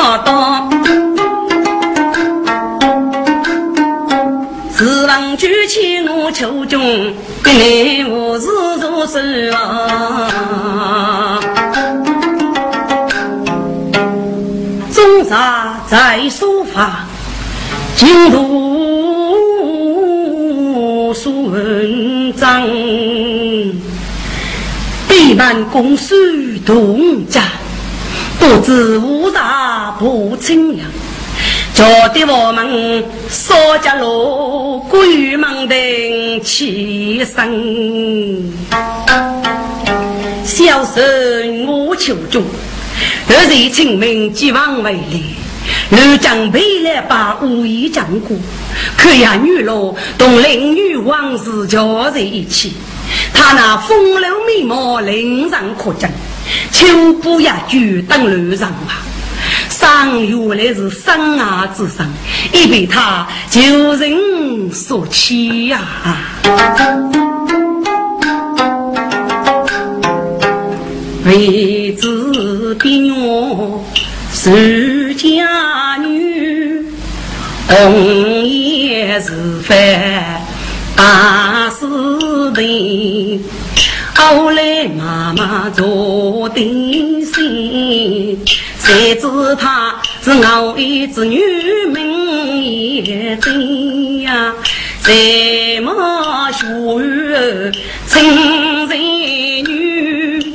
要。自问举起我秋中，跟你我是如此啊。终杀在书法，今读书文章。北门公书同家，不知无不清凉。叫得我们少家路鬼门灯起身，小生我求助，二日清明即往回来，刘将回来把武艺讲过，可呀女罗同邻女往事交在一起，他那风流美貌令人可憎，秋不呀就等路上吧。生原来是生啊之生，一被他旧人所欺呀。为子边我是家女，红颜是非大是定。后来妈妈做定心。谁知她是我一子女，名也真呀！在么学院亲才女，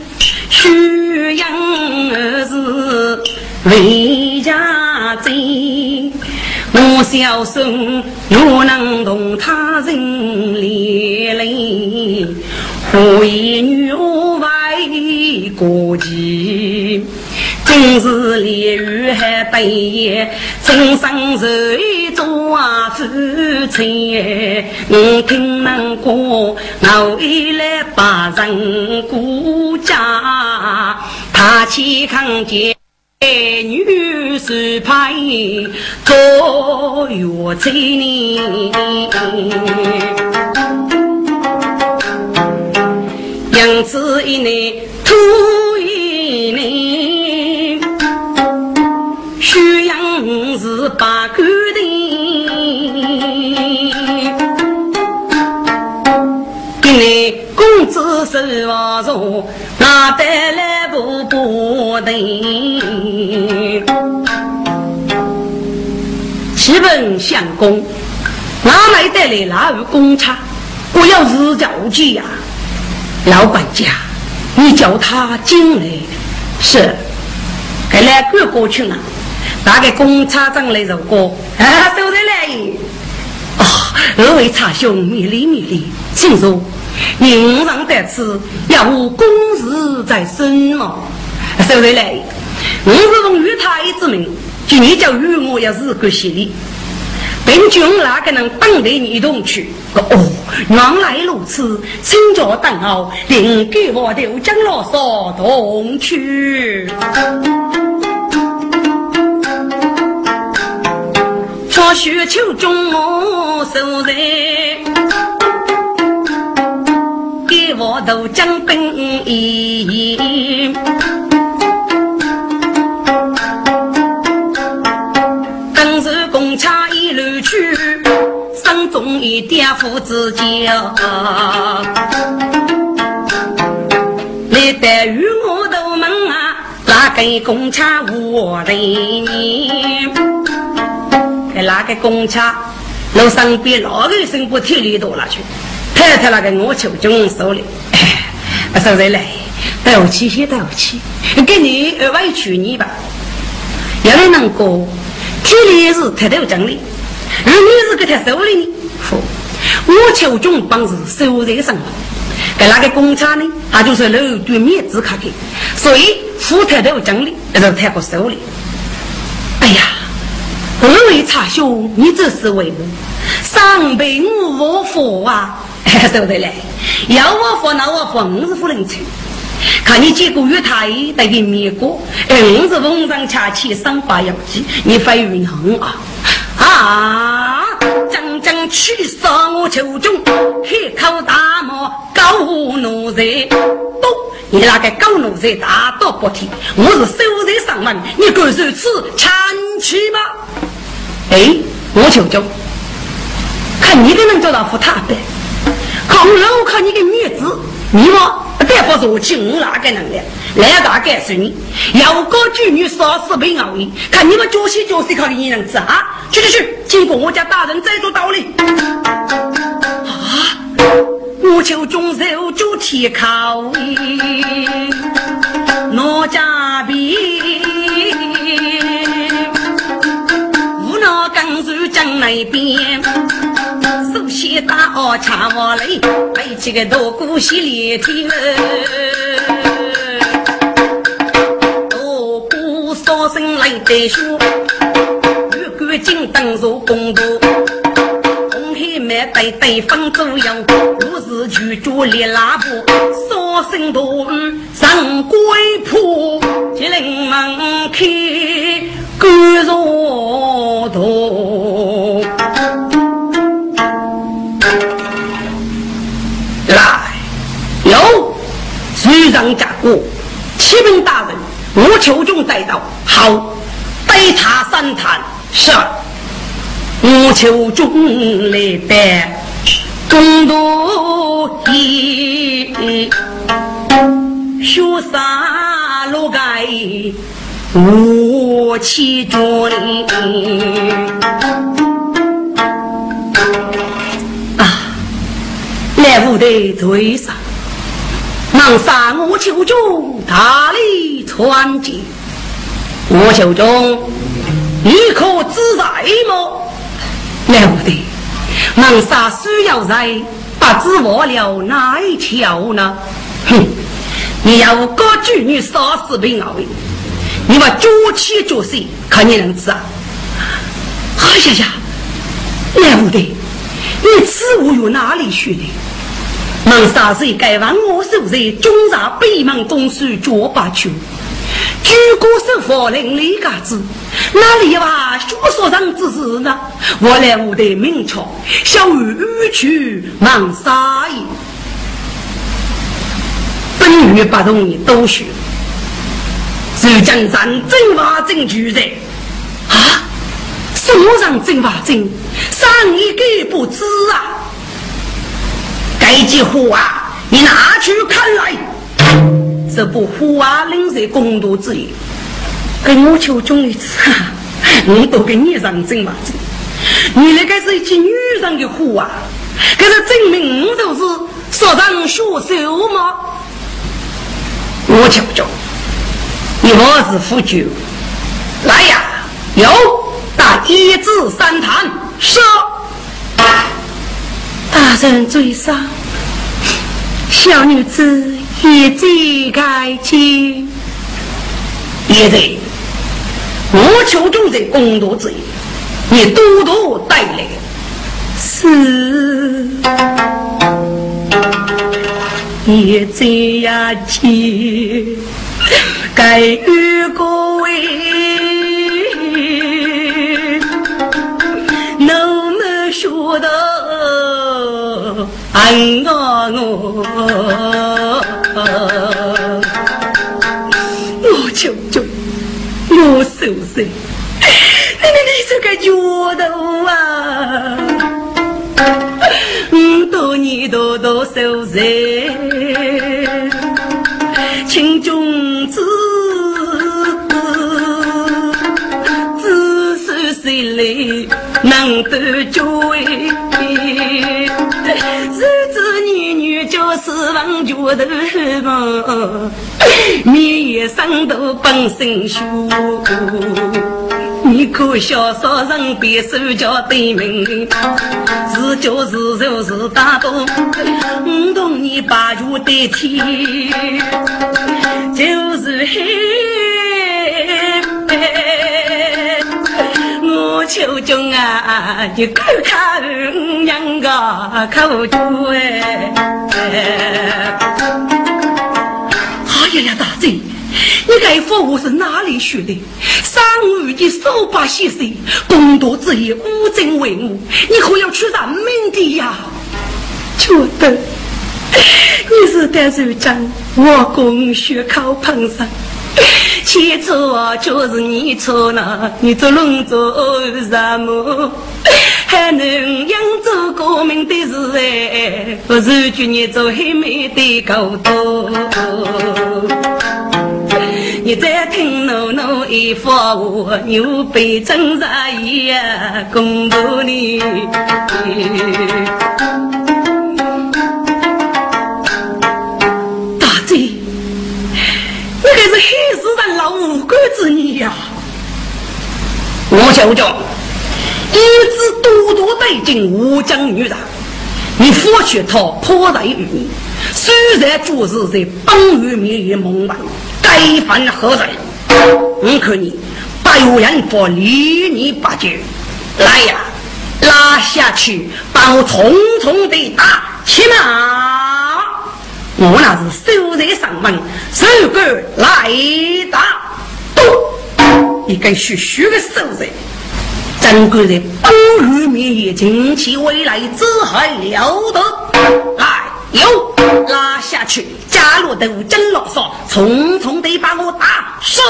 需养儿子为家珍。我小孙若能同他人连累，何以女儿为国计？今日连雨还半夜，真生愁做夫妻。我听人过，我一来把人顾家，他去看见女婿派做月子呢。杨子一年，土一年。宣阳是八官的，给你工资是王座，那带来不不的。启本相公，哪来带来那位公差？我要日叫去呀！老管家，你叫他进来。是，给来个过去了。大概公差长来如果啊，收得来。哦，二位差兄，米里米里，请坐。您上得此，要无公事在身哦。收得来。我是奉于太之命，今日叫与我要是个协力。本君哪个能等待你同去？哦，原来如此，请教等候，另给我刘江老少同去。雪秋中我守在，我都将兵一。当时公差一路去，山中一点父子家。你得与我都门啊，哪个公差我的你。那个公差，路上比哪个生不体力多了去？太太那个我求中手里，不收人来，带我去先带我去，给你额外取你吧。要你能够体力是太太讲的，而你是给他手里呢？我求中帮是收在上，给那个公差呢，他就是楼对面子卡的，所以副太太讲的，是太过手里。哎呀！二位差兄，你这是为何？上辈我佛啊，对得来？要我佛那我佛，我是不能吃。看你几个月太得给灭国，哎，我是逢上恰起三八要计，你非云横啊！啊！将将去杀我求中，黑口大骂高奴才，都你那个高奴才大刀不提，我是守在上门，你敢如此强欺吗？哎，我求求，看你个能做到服他的，靠望楼看你个女子，你我大夫说请哪个能力？来大概是你，要个举女杀死被熬的，看你们脚西脚西靠你能治啊？去去去，经过我家大人再做道理。啊！我求中手就铁靠，我家边无脑刚入江那边。手写大号掐我泪，背起个大鼓洗连天大鼓哨声来得响，玉冠金灯如公道，红黑满带带风左右，我是举着烈喇叭，哨声大，上归坡，吉林门开干若道。有，随上家过，启禀大人，我求中带到，好，带他三坛。是，我求中来带，中多一，学啥路该，我起着啊，来舞台最上。能杀我求中大力传接，我求中你可自在么？了不得，能杀需要在，不知忘了哪一条呢？哼，你要个举女杀死平二位，你把脚起脚碎，看你能治啊？哎呀呀，了不得，你此物由哪里去的？孟杀谁该往我手在中上北门公署脚把球，举国守法令李家子，哪里有啊？学说上之事呢？我来我的明朝，小雨欲去孟杀也。本月不同意都学，是江山真话真句在啊？什么上真话真？上一个不知啊？该句话你拿去看来，这不华令在公道之言，跟我求中的字，你都给你认真嘛？你那个是一句女人的话，这是证明你就是说人学手吗？我求求你，我是夫君，来呀，有打一字三弹，说。大人追杀，小女子一再改进。现在我求中在公道之意，你多多带来。是，也在呀，亲，该与各位。爱我，我求求，我受受，你你你这个脚头啊，五多年多多受罪，情中子，子是谁来能得救？日就是王家头嘛，你一生都本身修，你可笑说人别手脚对门，是教是肉是大多，我同你把肉代替，就是嘿。秋中啊，你看看两个口猪哎！哎呀呀，大贼，你该服我是哪里学的？三五的手把血色，公道之意，无证为我，你可要出人命的呀？觉得你是单手将我公学靠碰上。起错就是你错了，你做龙做什么？还能扬州革命的事哎，不是祝你做黑妹的高度。你再听奴奴一番话，牛背真实呀，公道你。大姐，你还是黑市上老五官之女呀！我舅舅，一直多多带进吴江女人，你夫婿他破财于你，虽然就是在帮于灭于蒙昧。该犯何罪？我看你不有人佛离你八九，来呀，拉下去，把我重重的打起码我那是守在上门，手杆来打，咚！一根虚虚的手在，整个人暴雨灭也惊起未来，只还了得！来，有拉下去。加入斗争牢骚，匆匆地把我打死。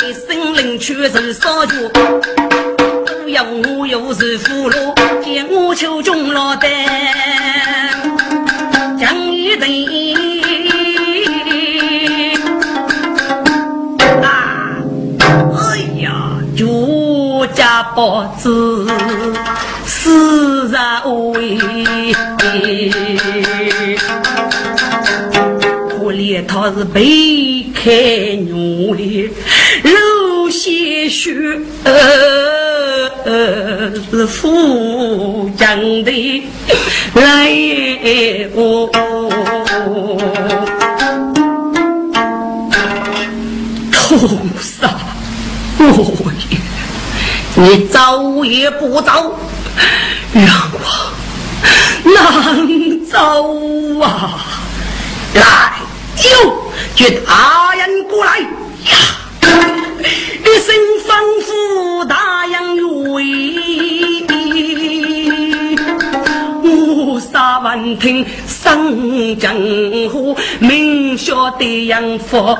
一声令去是杀绝，不要我又是俘虏，见我求中落单，朱家包子死在位。连他是被开牛的，流鲜血，是富江的来哦。屠杀我也，你走也不走，让我难走啊！来。哟，叫大人过来呀！一声吩咐，大洋威，五杀万听声江湖，名晓的杨佛，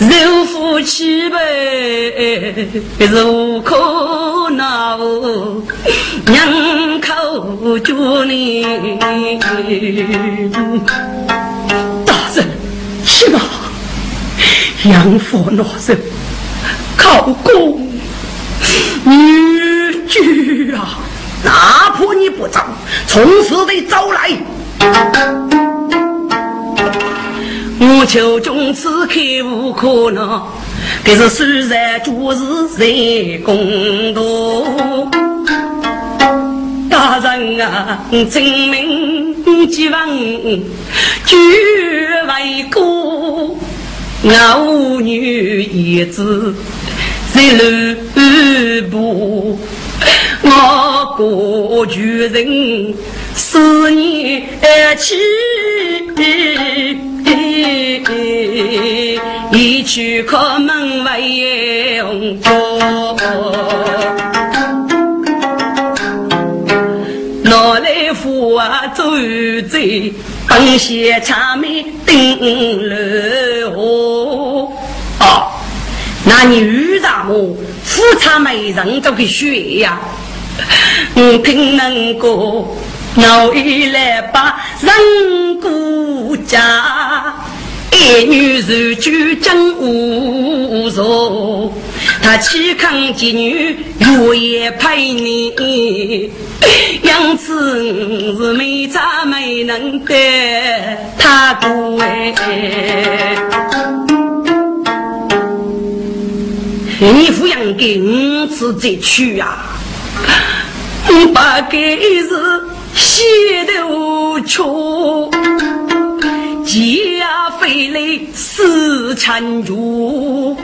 肉夫妻辈如可恼，两口叫你。是啊，养父老人考公女婿啊，哪怕你不走，从此得走来。我求中此刻无可能，可是虽然诸事在公道，大人啊，证明几问。举为歌，我无女一子在路步，我过举人思念起，一去靠门外红烛，拿来福啊走走。本县茶梅顶楼哦，那你遇上我富茶美人这个学呀？我听能过，我一来把人顾家。一女如酒真无数，他岂肯妓女月夜陪你？因此是没咋没能得他过哎。你抚养给五次再娶呀？八给是血头出。家飞来四千竹，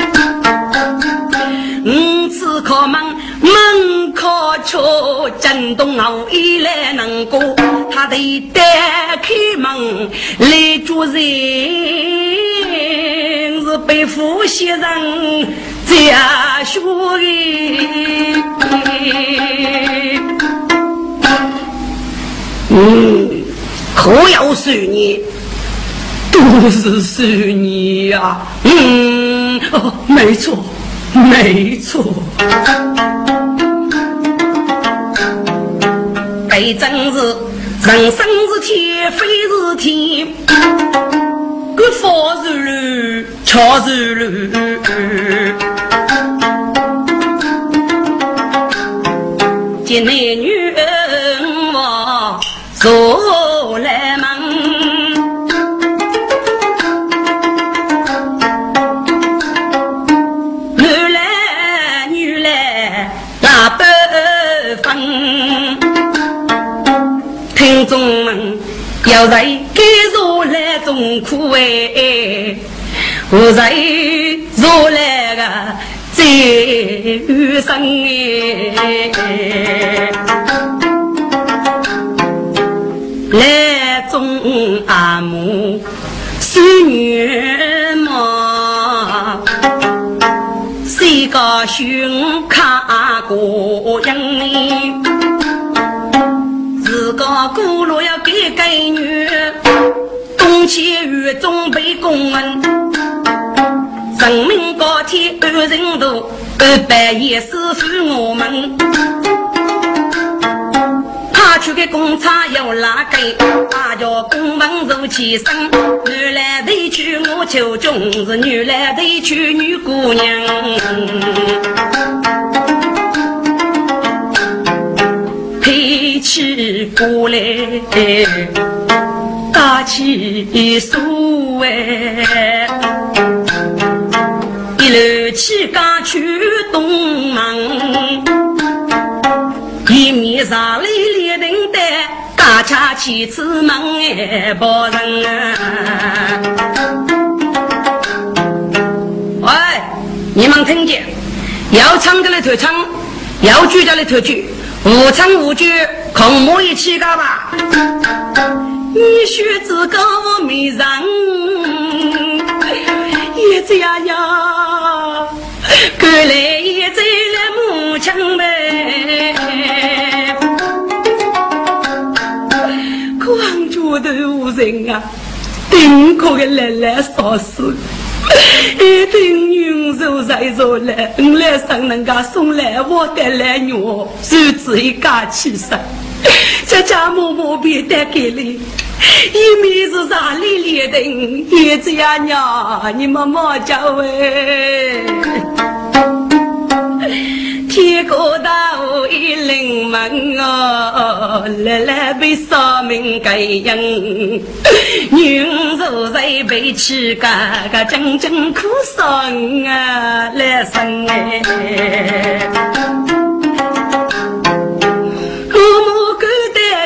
五次开门门开敲，震动后一来能过，他得打开门来住人，是被夫袭人家学的。嗯，可要是你。都是是你呀，嗯，哦，没错，没错。真是人生是天，非是天。官方是路，巧是路。见男女我坐来忙，男来女来大不分，听众们要在该坐来中苦哎，我在坐来个。在余生哎，来中阿母是女嘛，谁个胸卡过人？自个过路要给给女，东去雨中被公安。人民高铁二人多，二百也是负我们。他去给工厂要拉给，大家公文如起身。女来得去我求中，是女来得去女姑娘。提起过来，打起手哎。楼起刚去东门，面上来列人带，大家去出门哎，报人啊！喂，你们听见？要唱的来头唱，要举的来头举，无唱无举，空我一起干吧？你学这个我没人，也这样呀。赶来也走了母亲呗，广州的人啊，顶可个来来少死，一定云手在手来，我来上人家送来我带来肉，日子一家起身，家家默默别带给你。一面是啥里里的，叶子呀娘，你们莫叫喂。天高大我一领门哦，来来被扫命盖印，女如在被乞丐个真真苦生啊来生哎。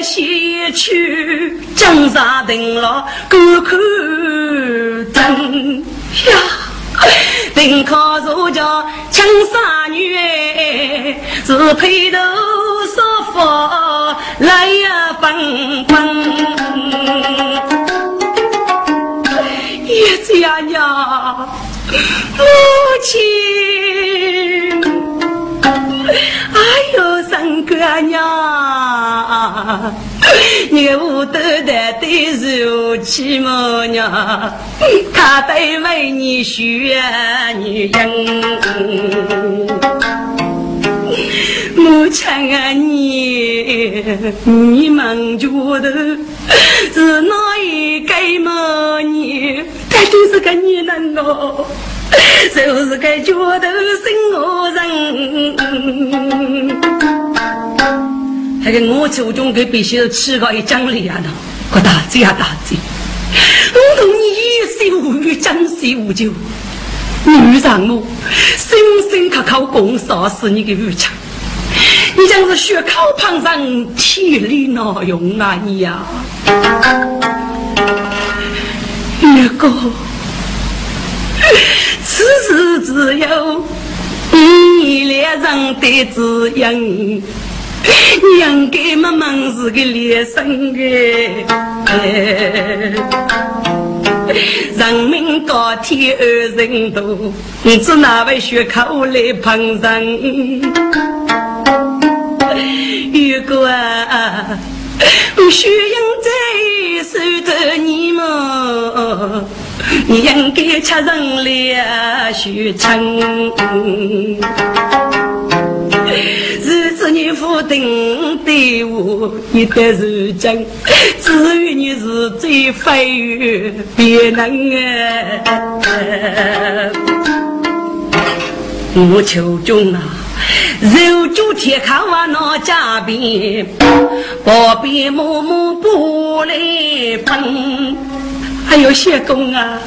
西去江山定了，高看真呀！定靠如家青纱女哎，是配头说法来呀奔奔。叶子呀娘，母亲，哎呦，三哥娘。你屋头的对如起么娘，他对为你需女人。母亲啊，你你们觉得是哪一个么？你他就是个女人哦，就是个觉得生活人。还给我手中给必须吃个一张脸啊！我大嘴啊大嘴，我同你有羞无语，真是无救。你遇上我辛辛苦苦工杀死你的母亲，你将是血口旁人，体力哪用啊你呀？月哥，此事只有你两人的指引。娘给妈妈是个连生哎，人民高铁二人多，你知哪位学口来碰人？如果啊，血印在手头，你们你应该吃人了许成。日子你负定对我，你得如今，至于你是最飞越别能啊！我求君啊，肉酒铁炕啊，那家边，不必默默不来碰。还有谢公啊，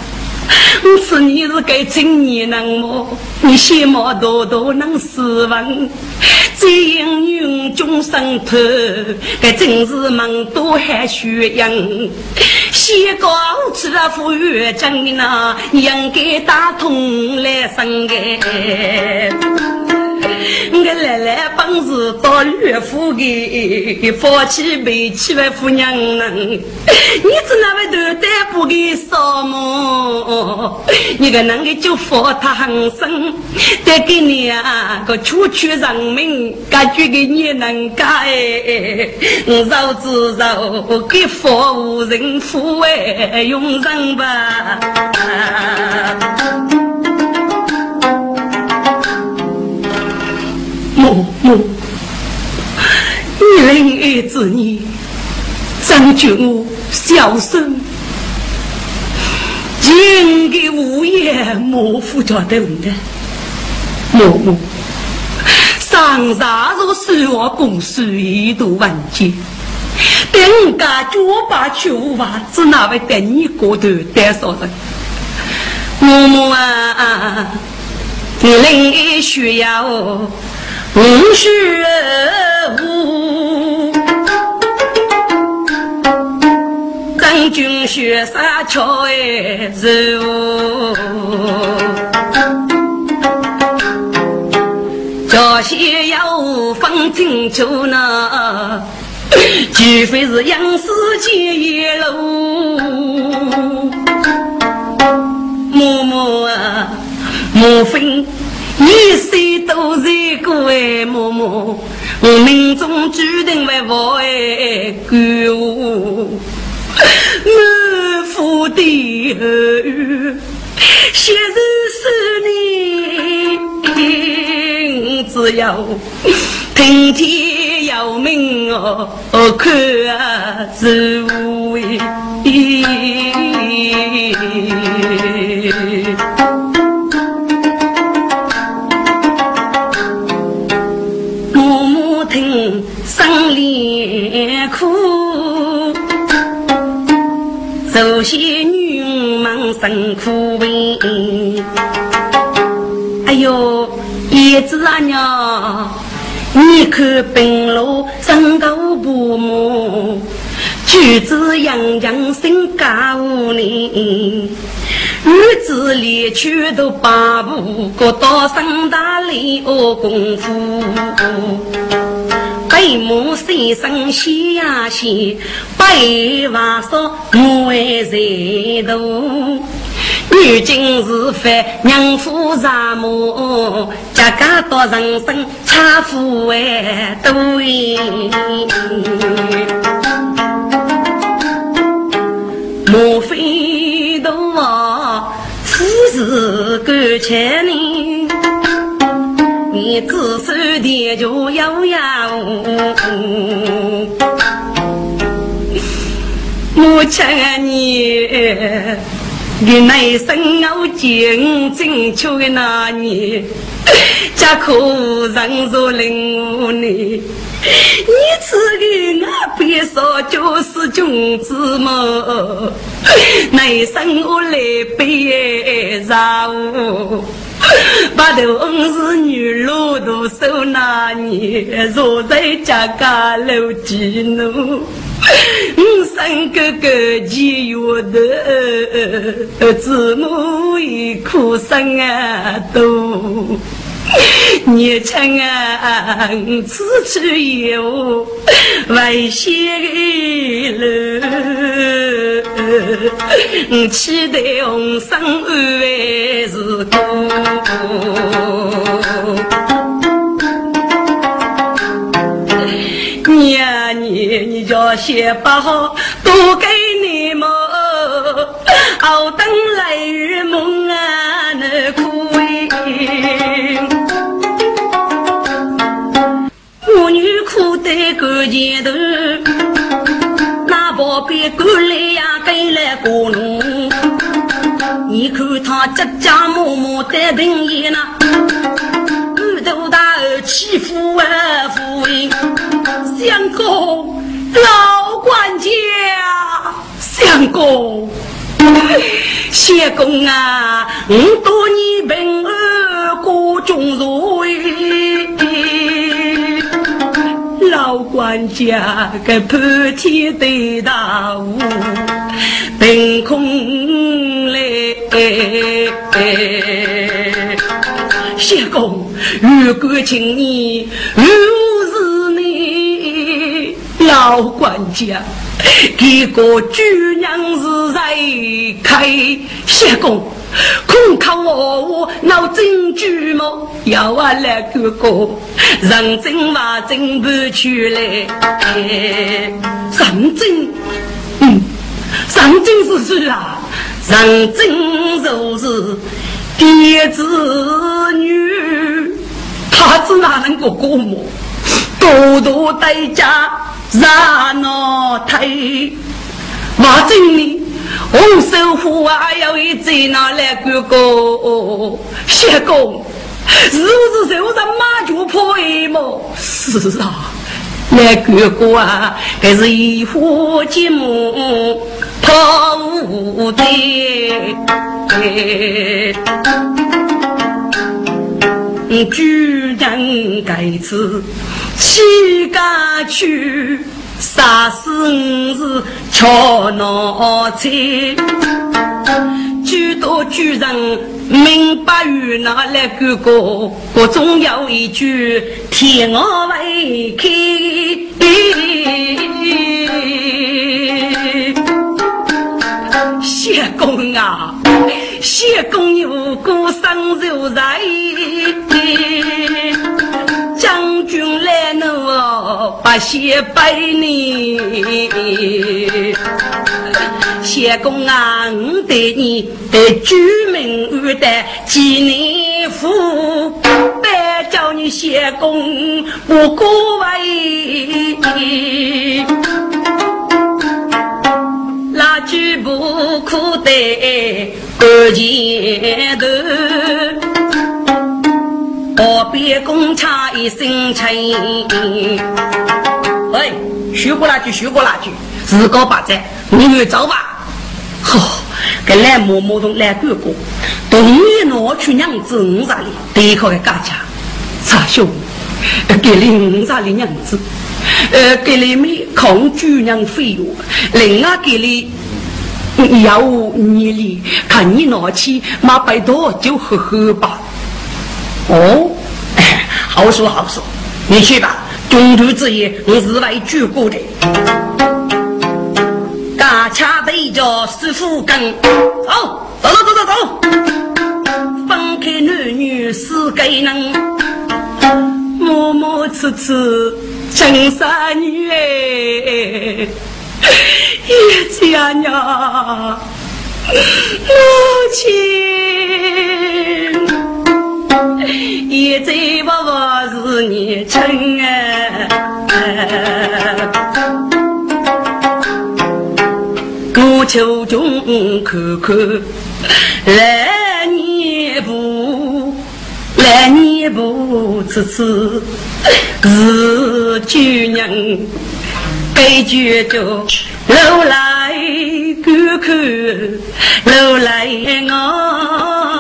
我是你是该正年人么？你羡慕多多能斯文，只因云中生头，该真是梦多还虚应。西高吃了富裕真呐，应该打通来生个。我来来本事到岳父的，放弃背弃为夫娘人。你只那位头戴不给扫么？你个能给就佛他很深，得给你啊个区区人民，感觉给你能干哎，绕子绕给佛无人扶哎，用人吧。母母，你临爱之年，张君孝顺，今个无言莫负着等的。母母，上茶如水我公输一度万劫，等家脚把秋娃子那位等你过头带少人。母母啊，你临爱需要。五十五，军血洒桥哎走，这些要分清楚呢，除非是杨氏结一路，默默啊，莫非？一岁都在过哎，默默，我命中注定为我哎，干我，我父的儿女，昔日是你，只要听天由命哦，看是为。受些女们生苦为。哎呦，叶子啊娘，你看本路身高不木，举子洋洋身高五年。日子里去都把不过到上大里哦功夫。白母先生洗呀洗，白娃说母爱在度。如今是非娘夫啥么？家家多人生差夫哎多莫非都我此事干欠你？你只手提着摇摇，我劝你，你内生我见证求的那年，家可人若领你，你此个我别说就是君子么？内生我来背啥物？把头翁是女老多手拿捏，坐在家家楼几奴，五生哥哥几月的，子母一哭声啊多。年轻啊，此处有危险的路，期待红生安慰是故。娘，你你叫先把好多给得个街头，那宝贝过来呀，给来过侬。你看他家家默默的人也呐，木头大儿欺负啊父亲，相公老管家，相公。相公啊，我多年平安过中瑞。老管家个潘天对大雾，凭空来。谢公，如果请你，如是你老管家。这个主娘是谁开？谢公，空看我我闹真句么？要我来哥哥，认真话真不出来。认真，嗯，认真是谁啊？认真就是爹子女，他是哪能个哥么？多多代价。让我推，我敬你红手虎啊，要一只拿来哥哥，谢公，是不是手上马脚破一么？是啊，来哥哥啊，这是一户金木破屋的，主人该次。起家去，杀死五是俏闹菜。诸多举人明白于那来哥哥，我总有一句替我未开。谢公啊，谢公有过生如在。将军来了，不谢拜你。谢公啊，我对你的居民二代纪念福，拜叫你谢公不过位。那句不可得过前头。我别公差一声称，哎，学过那句，学过那句，自告八载，你们走吧。好，跟来嬷嬷同来哥哥，同意拿去娘子五十里，对口个家家，差兄，给你五十里娘子，呃，给你们抗主人费用，另外给你要你里，看你拿起马百多就喝喝吧。哦，好说好说，你去吧。中途之夜，我是来救过的。大家对着师傅跟，走走走走走走，分开男女是该能，默默痴痴真三女哎，一家娘，母亲。一再不我是你亲啊，过秋中看看来年步，来年步次次是旧人，悲剧着楼来看看楼来我。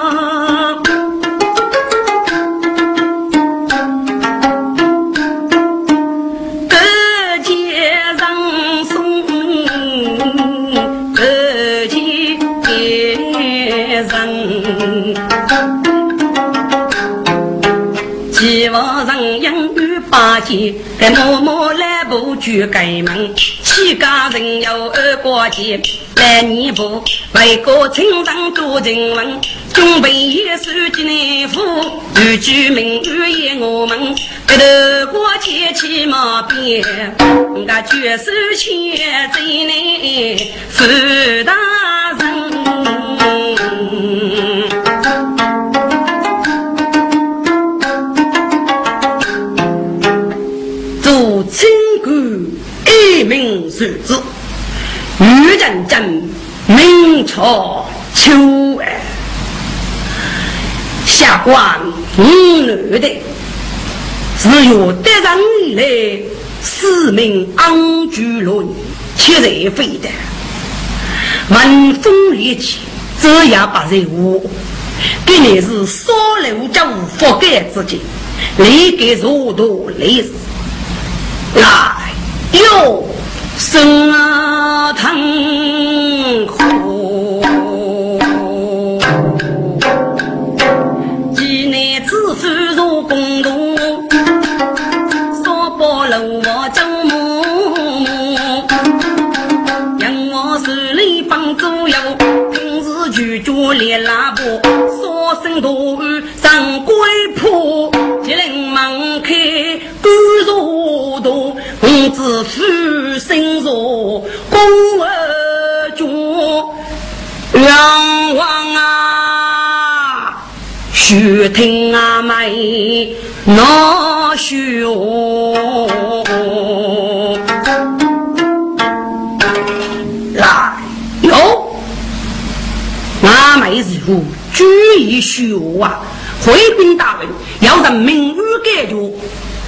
八戒在默默来步举开门，七家人有二过节，来年步为国清上做人文，准备一手吉内府，与居民日夜我们，一头过节骑马鞭，我绝手牵在内傅大人。数字，女认真，明朝秋哎，下官五女的，只有得人来，四名安居乐业，七人非的，闻风烈气，这样不人物，必然是少留家务覆盖之己，立给如多累死，来哟。生啊腾火，几年子孙入公堂，少保楼我张母母，让我手里放左右，平时就叫练拉布，说声大雨上官坡，吉林门开干热多。公子夫身弱，公儿脚冤枉啊！须听阿妹闹笑。来哟，阿妹是乎举一说啊？回禀大人，要人明日解决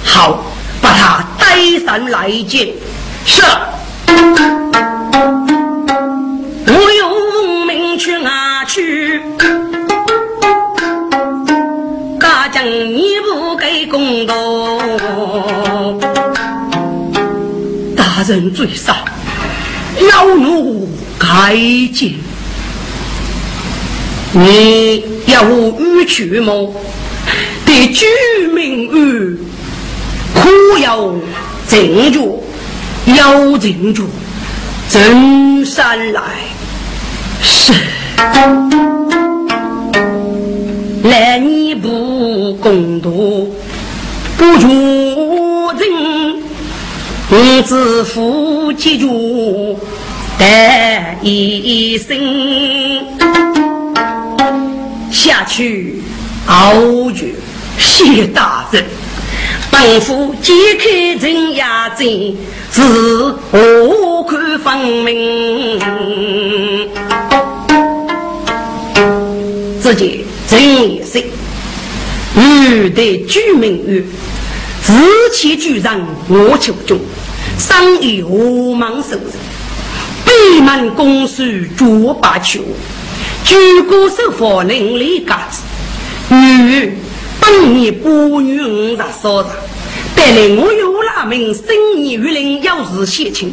好。把他带上来见，是。我有命去哪去？大将你不给公道。大人最上，老奴开见。你要与去吗？得居民于。苦要镇住，要镇住，真山来是。来你不共度，不助人，我自负记住得一生。下去熬住谢大人。本府揭开镇压阵，是何看分明？只见陈一生，欲对居民曰：“自起居上我求中，生意何忙受人？闭门公书绝罢休，举国守法邻里家子，女。”本年八月五日早上，带来我有拉名，生年月令有事写清。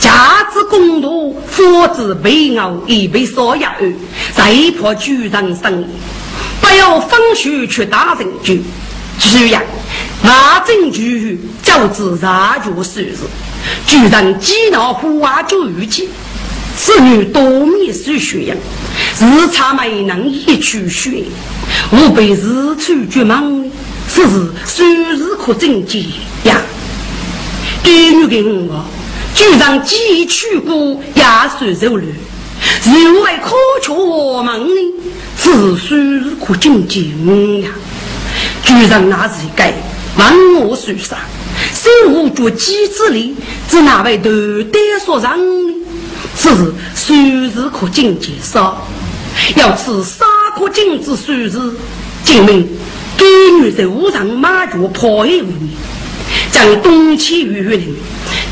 家之公道，父子被熬，已被烧压案，再破居人生意，不要风雪却大人居。居呀，那证据就知杀绝数日，居人激恼虎娃就遇见。此女多面是血样，日差没能一取血。我被日出绝望，此事随时可证据呀！给女给我，就让几曲歌压碎手里，如为可却梦呢？此事随时可证据呀！就让那是一个问我受伤，手无脚几之力，只那位头戴所上呢？此事随时可证据少，要此杀。可禁止数日，今明给女手上马脚破一五年，将东迁于玉林，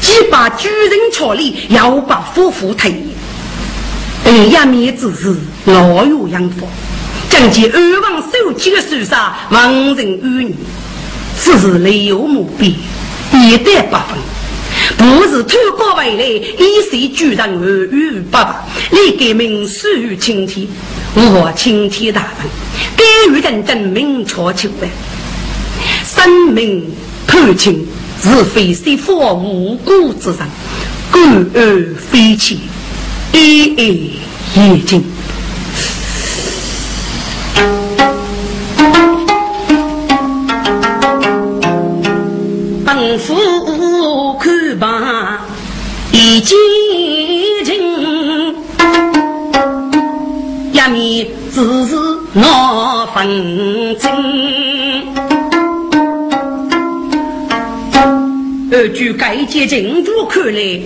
既把举人朝礼，又把夫妇退役。等一面之时，老有养父，将其二王手机的手杀，亡人于你。此时雷有目标，一旦不分，不是偷过回来，一谁居然而与爸爸，你给命死于青天。我青天大人，给予人证明确求的，生命判情是非谁负无辜之人，官而非起，一一严禁。看罢已经。只是闹纷争，而据该界进度看来，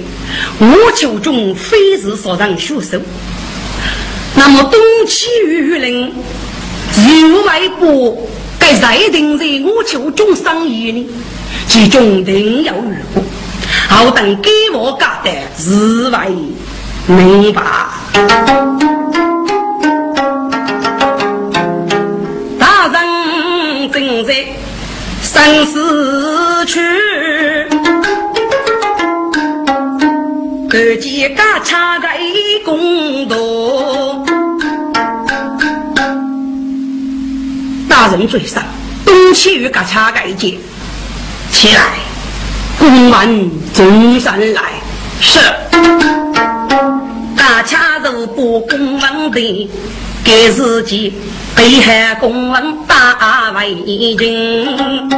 我求中非是所让学手。那么东起玉林，右外部该裁定在我求中商议呢？其中定有余过，好等给我搞的日为明白。大人正在生死区。二姐家差在公道，大人追上，东起与家差盖界，起来，公完中山来，是。大恰如不公文的，给自己背下公文打为人。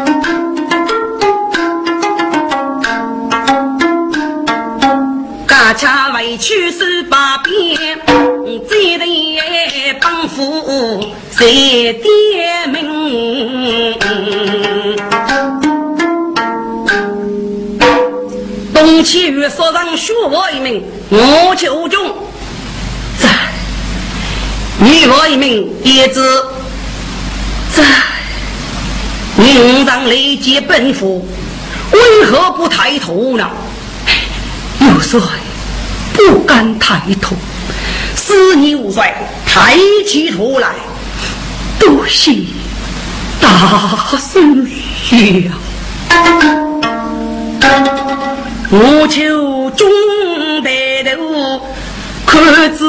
恰委屈十八变，这里帮扶谁点名？其余所让学我一名，我求中。在，你我一名叶子在，宁让立即奔赴，为何不抬头呢？有帅。不敢抬头，是你无帅，抬起头来，多谢大圣爷。我求中白头，可知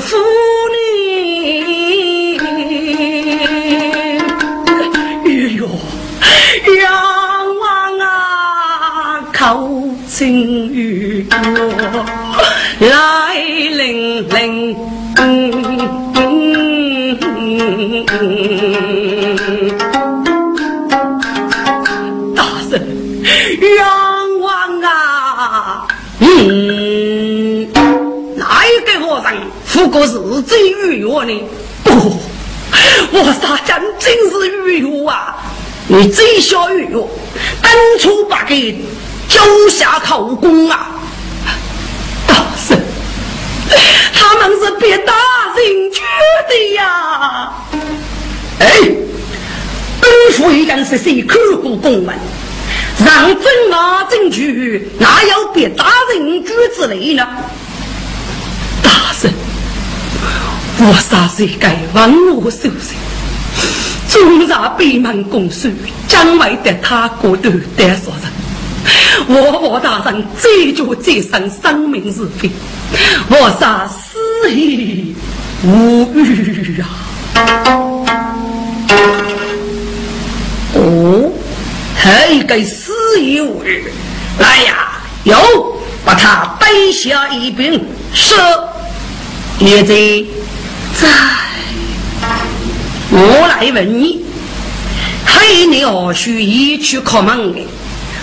妇女？哎哟，仰望啊，靠近于我。来领领，尚富过日最鱼药呢？哦，我沙将真是鱼药啊！你最小鱼药，当初把给脚下考功啊！大圣他们是别大人决的呀！哎，本府已经是谁看过公文，让正马证据，哪有别大人决之类呢？大圣，我杀谁该忘我受罪？纵然闭门公诉，将来得他过头得说人。我我大人这就这生生命是非，我杀死意无语啊！哦，还该死意无语，来呀，有把他带下一边，是也在在。我来问你，黑你何须一去叩门的？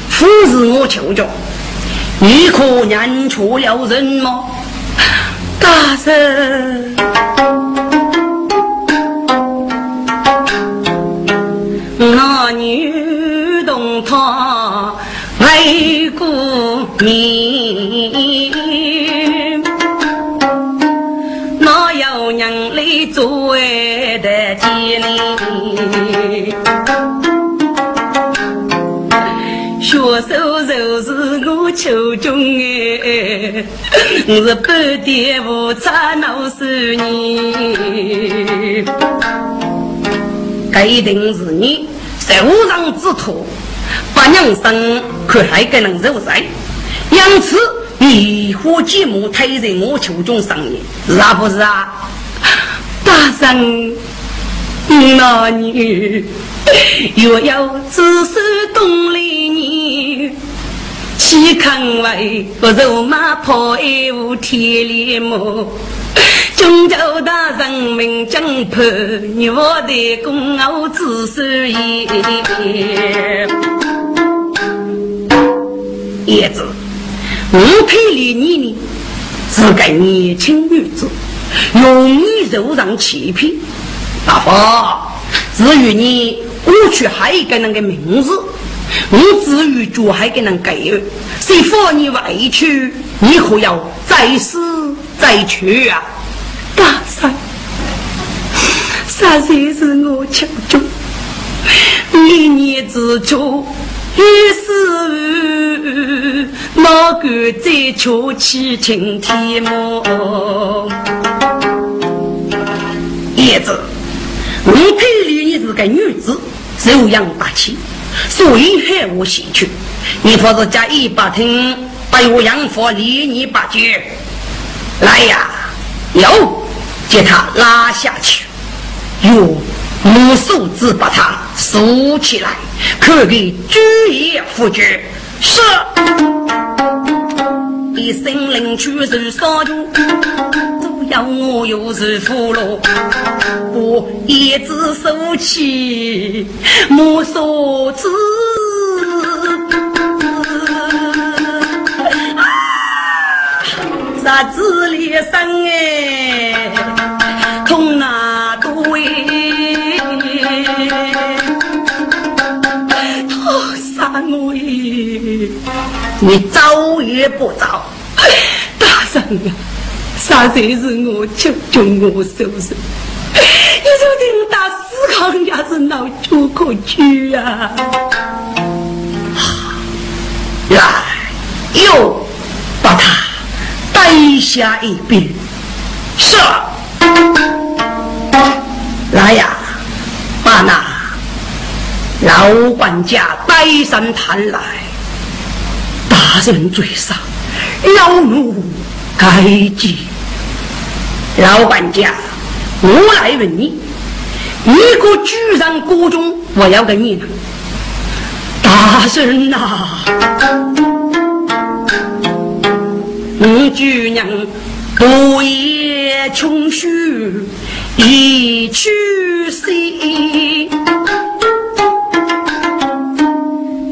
夫是我求着，你可认错了人吗？大人，那女动她为过你，我是半点无差闹死你，这一定是你受上之托，把娘生可还给人受罪，因此你火寂寞推在我求中上面，是啊不是啊？大人，那你又要自首东篱？岂肯为不肉马跑一无天理么？中州大人民将破，我的公傲自守也。叶子，我配理你呢，是个年轻女子，容易受人欺骗。大夫，至于你，我去还一个那个名字。我至于就还给人给，谁放你委屈，你可要再死再去啊！大山，啥才是我求助？一年之初，一是哪个再求七情天魔？叶子，我配里你是个女子，柔养大气，所以害我先去。你否则加一百听，把我养父离你八绝。来呀，有，将他拉下去，用木手指把他竖起来，可给举业夫决。是。一声令去是杀猪，要我又是俘虏，我一只手起莫说子，啥子里生哎，痛那多哎，痛杀我哎。你走也不走，大人啊，啥才是我求救我手上？你说听打死康家是闹出可去呀？来，又把他带下一边。是，来呀，把那老管家带上坛来。大人罪上，老奴该记。老管家，我来问你，一个居然国中，我要跟你呢。大人呐，你居娘不也穷虚，一去谁？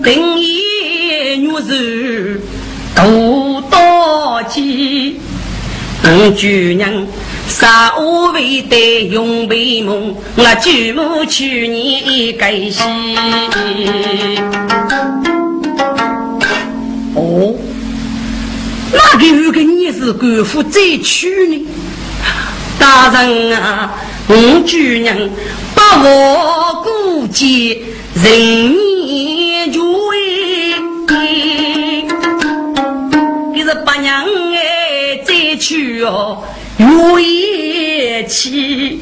等一女子。多多计，嗯，主人啥无为的永为梦，我舅母去年改喜。哦，那个有个你是官府再娶呢？大人啊，我主人把我顾及人年就八娘哎，再娶哦，月妻，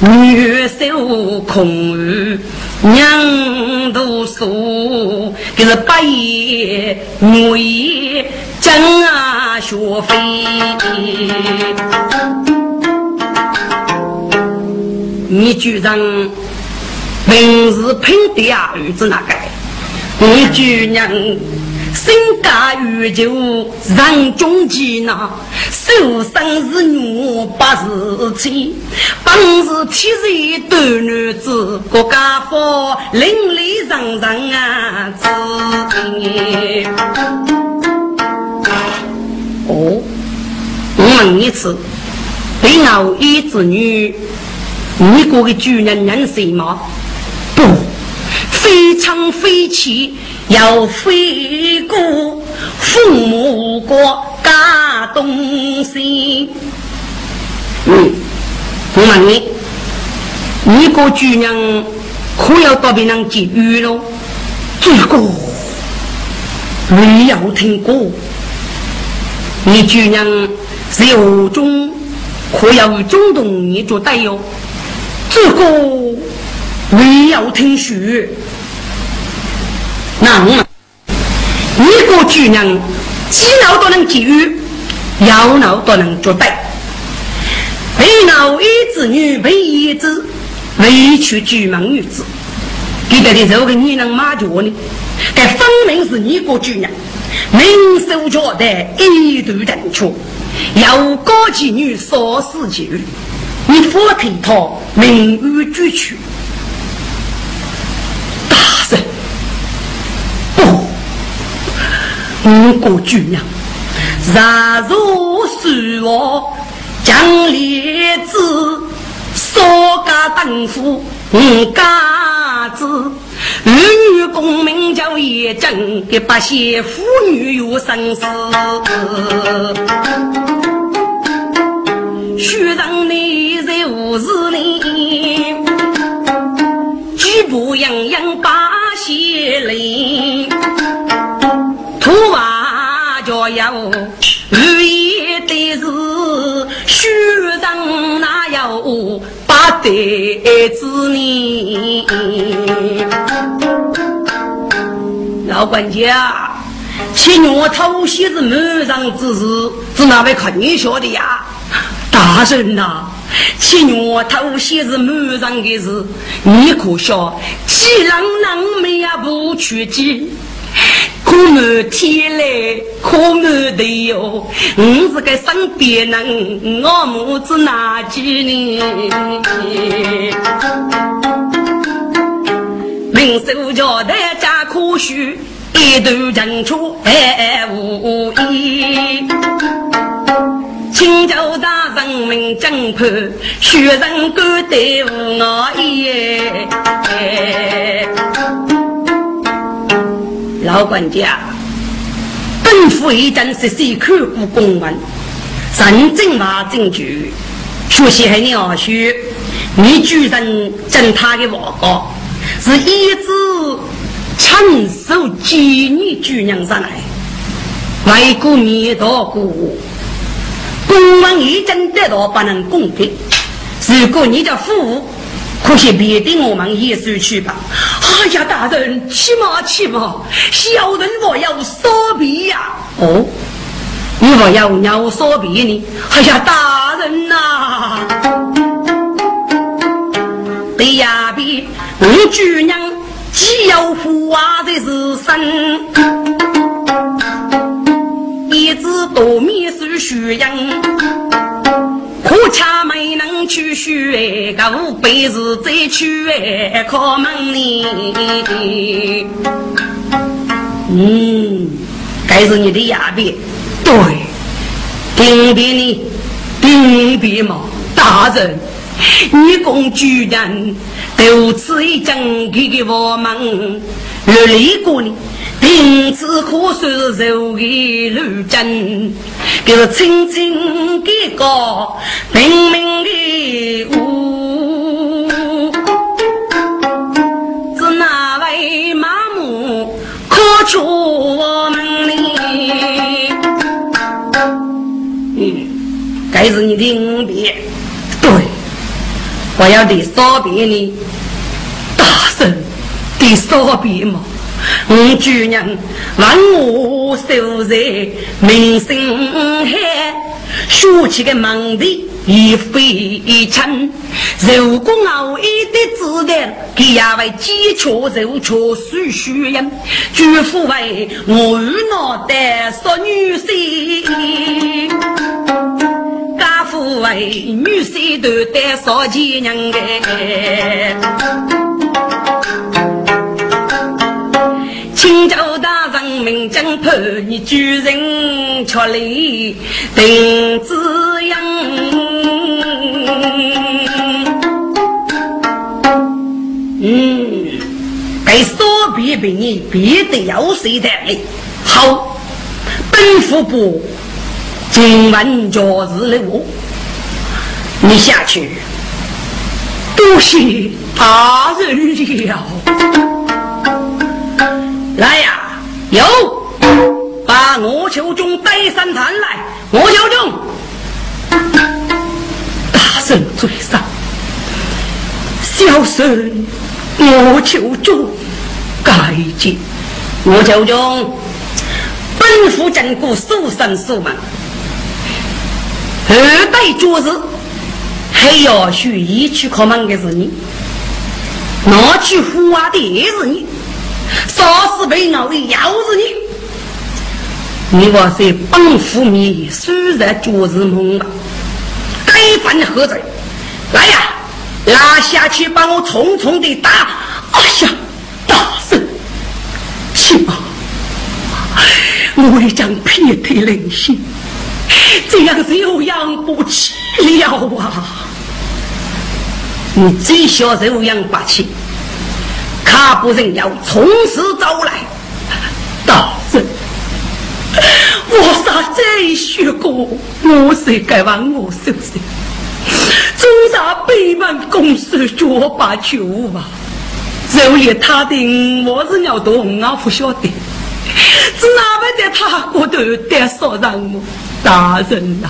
女手空儿，娘读书，给是八爷我爷挣啊学费。你居然平时拼的啊儿子那个，你居娘。身家欲求人中间呐，受生是女不是妻，本是天生大男子，国家法邻里人人啊知。哦，我问一次，被我一子女，你过个主人认识吗？非常非气。要飞过父母国家东西。嗯，我问你，你个主人可要到别人结语喽？这个没有听过。你姑娘是有种可要中东你做带哟？这个没有听说。那我，一个姑娘，几老都能给予，要老都能做对。为老一子女为一子，委屈举门女子，给得的这个你能马脚呢？该分明是你个姑娘，明手脚的一度正确，要高级女少死去，你佛替他名誉俱全。五个姑娘，rat 如水王，将烈子，少家等夫五家子，儿女功名叫也正，给八些妇女有生死。虚让你在无事里，举步洋洋把些累，娃就要如意的是虚让哪有把得子呢？老管家，七月头些是满上之事，是哪位看你说的呀？大人呐，七月头些是满上的事，你可晓？几郎郎们也不去记，苦满天来，可满地哟。我是个身边人，我母子哪几年？民手交代家可许，一头人出爱无依。请教大人民正判，学人敢对我言。老管家，本府已经实时看过公文，认真把证据，学习还鸟学，你居然证他的报告，是一直亲手接你主人上来，为国灭道过。公文已经得到不能公平。如果你的父，可惜别的我们也收去吧。哎呀，大人，起码起码，小人我要说别呀。哦，你我要要说别呢？哎呀，大人呐，对呀，别我主娘既要话的是生。一只多米是虚样，可恰没能去学，个五辈子再去考门呢。嗯，该是你的牙边，对，顶边呢，顶边嘛，大人，你公主人都此一整给给我们热力过呢。因此可算是受益如真，就是清清的歌，明明的物，是哪位妈妈可出我们呢？嗯，该是你的五别，对，我要得少别呢，大声得少别嘛。我主人问我守在民生海，说起个门第已非轻。如果我一的子弹，给也为基础如出水虚人，绝不为我脑袋说女婿，家父为女婿都得少几人哎。请教大人民正判，你居人却来定子样。嗯，该说别别你别得要谁的嘞？好，本府部今晚就是了我，你下去，多谢大人了。有，把我求中带三坛来。我求中，大圣罪上，小孙我求中，改进。我求中，本府镇国数生数门，二代主子还要许一去可门的是你，拿去胡话的也是你。杀死被熬的要是你，你我是帮扶你，虽然就是梦吧，该犯何罪？来呀，拉下去把我重重的打！哎呀，大圣，起码我已将撇开人心，这样是有养不起了啊！你最小是有养不起。卡不人要从实招来。大人，我啥再学过，我谁该往我手上？中啥北门公司脚把球吧？肉也他的，我是要懂，我不晓得。只哪会在他过头得说让我大人呐？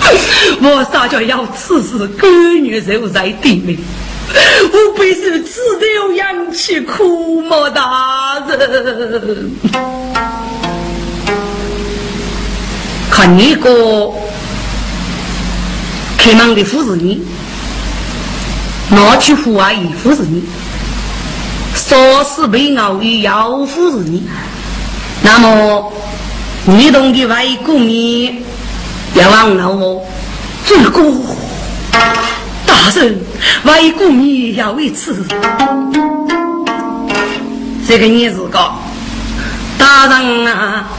我啥叫要此事干女肉在地面？我必须自留阳气苦么大人？看你个开门的夫人，拿去户外衣服是你，说是被熬于要夫人，那么你懂的外国米别忘了我，这个大人外国米要为此，这个你是个大人啊，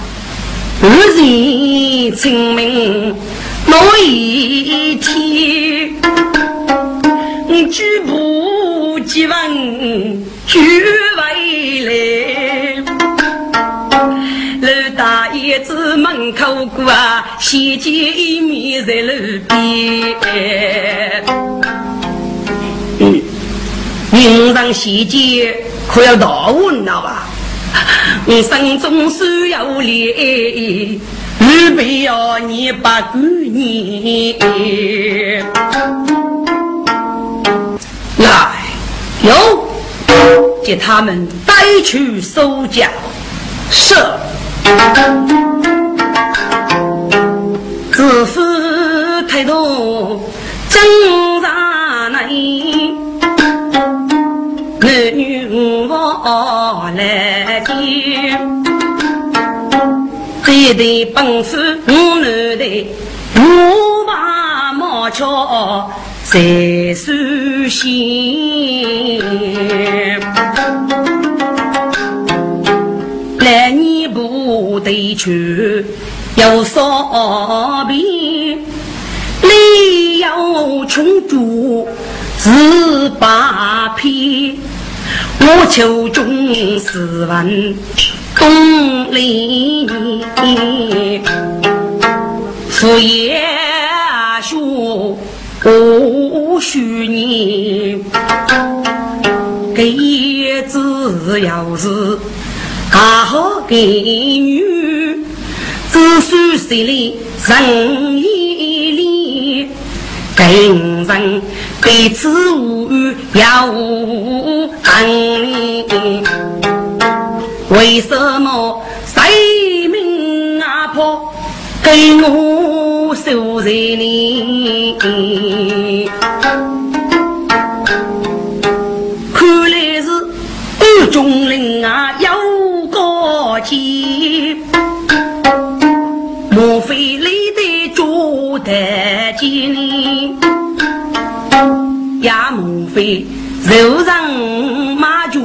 二人清明那一天，举步即问举回来，老大爷子门口过啊，先见一面在路边。嗯，人上先见可要大问了吧？我心中虽有理，预备要你把过年。来，有，接他们带去收缴。是。自负态度正上来，男女我来见。这对本事我男的，我把毛桥在手心。来年部队去有少兵，里有穷主十八篇，我求中四问东里父业学无虚年，给子要是。大好给女，子孙心里人一里，给人彼此无语要无恨为什么谁命阿婆给我收在你？看来是二中人啊，要。莫非你的做得见呢？也莫非肉上马脚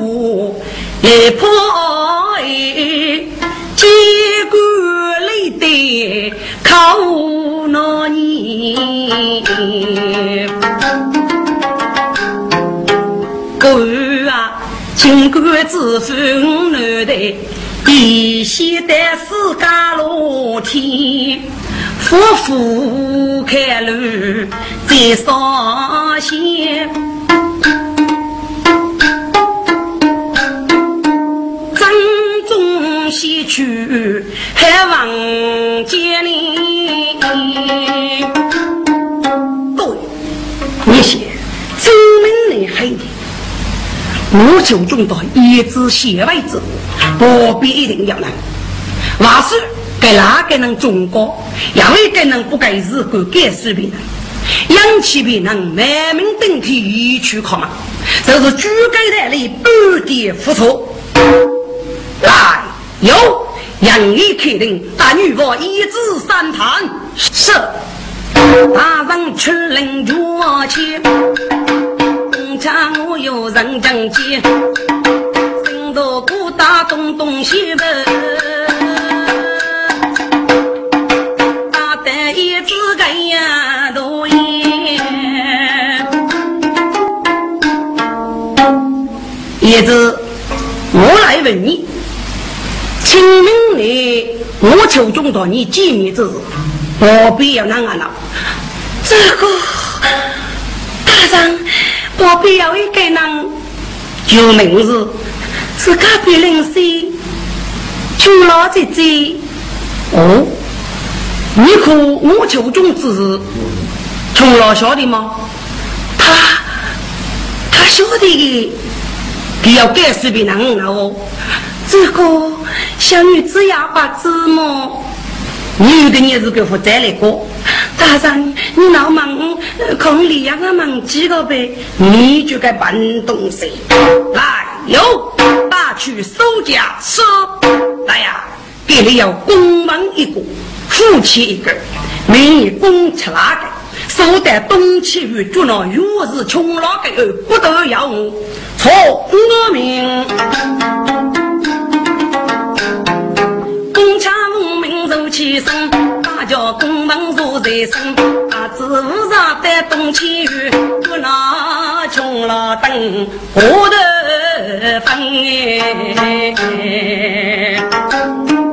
来破结果你的靠哪里？各位啊，尽管自封男的。一先得四家落天，夫妇开路再上线。正中西去还望见你。对，你写证明你黑的，我就中到一支线位子。不必一定要能，话说给哪个人中过？要一个人不该是个改水平人，养气平人满门登天一去考嘛，就是举改代理半点付出。来，有杨毅肯定大女王一指三谈，是大人出令我去，家我有人讲起。到古大东东西门，大胆一只个呀多言，一只问你，清明里我求中到你见面之日，何必要那样了？这个大人，何必要一个人？就明日是隔壁邻居，穷老姐姐。哦，你可我求中之日，穷老晓得吗？他他晓得的，他要干死别人哦。这个小女子也不知么？你有的你是给负责来过。大人，你老忙，空里让我忙几个呗？你就该搬东西来，哟打去收家吃。来呀，给你要公忙一个，夫妻一个，明日公吃哪个？收得东西与捉拿，若是穷哪个不得要我，错我命。公家无名受其生，大家公文坐在身，啊，知无上的东起与捉拿穷老灯，下头分。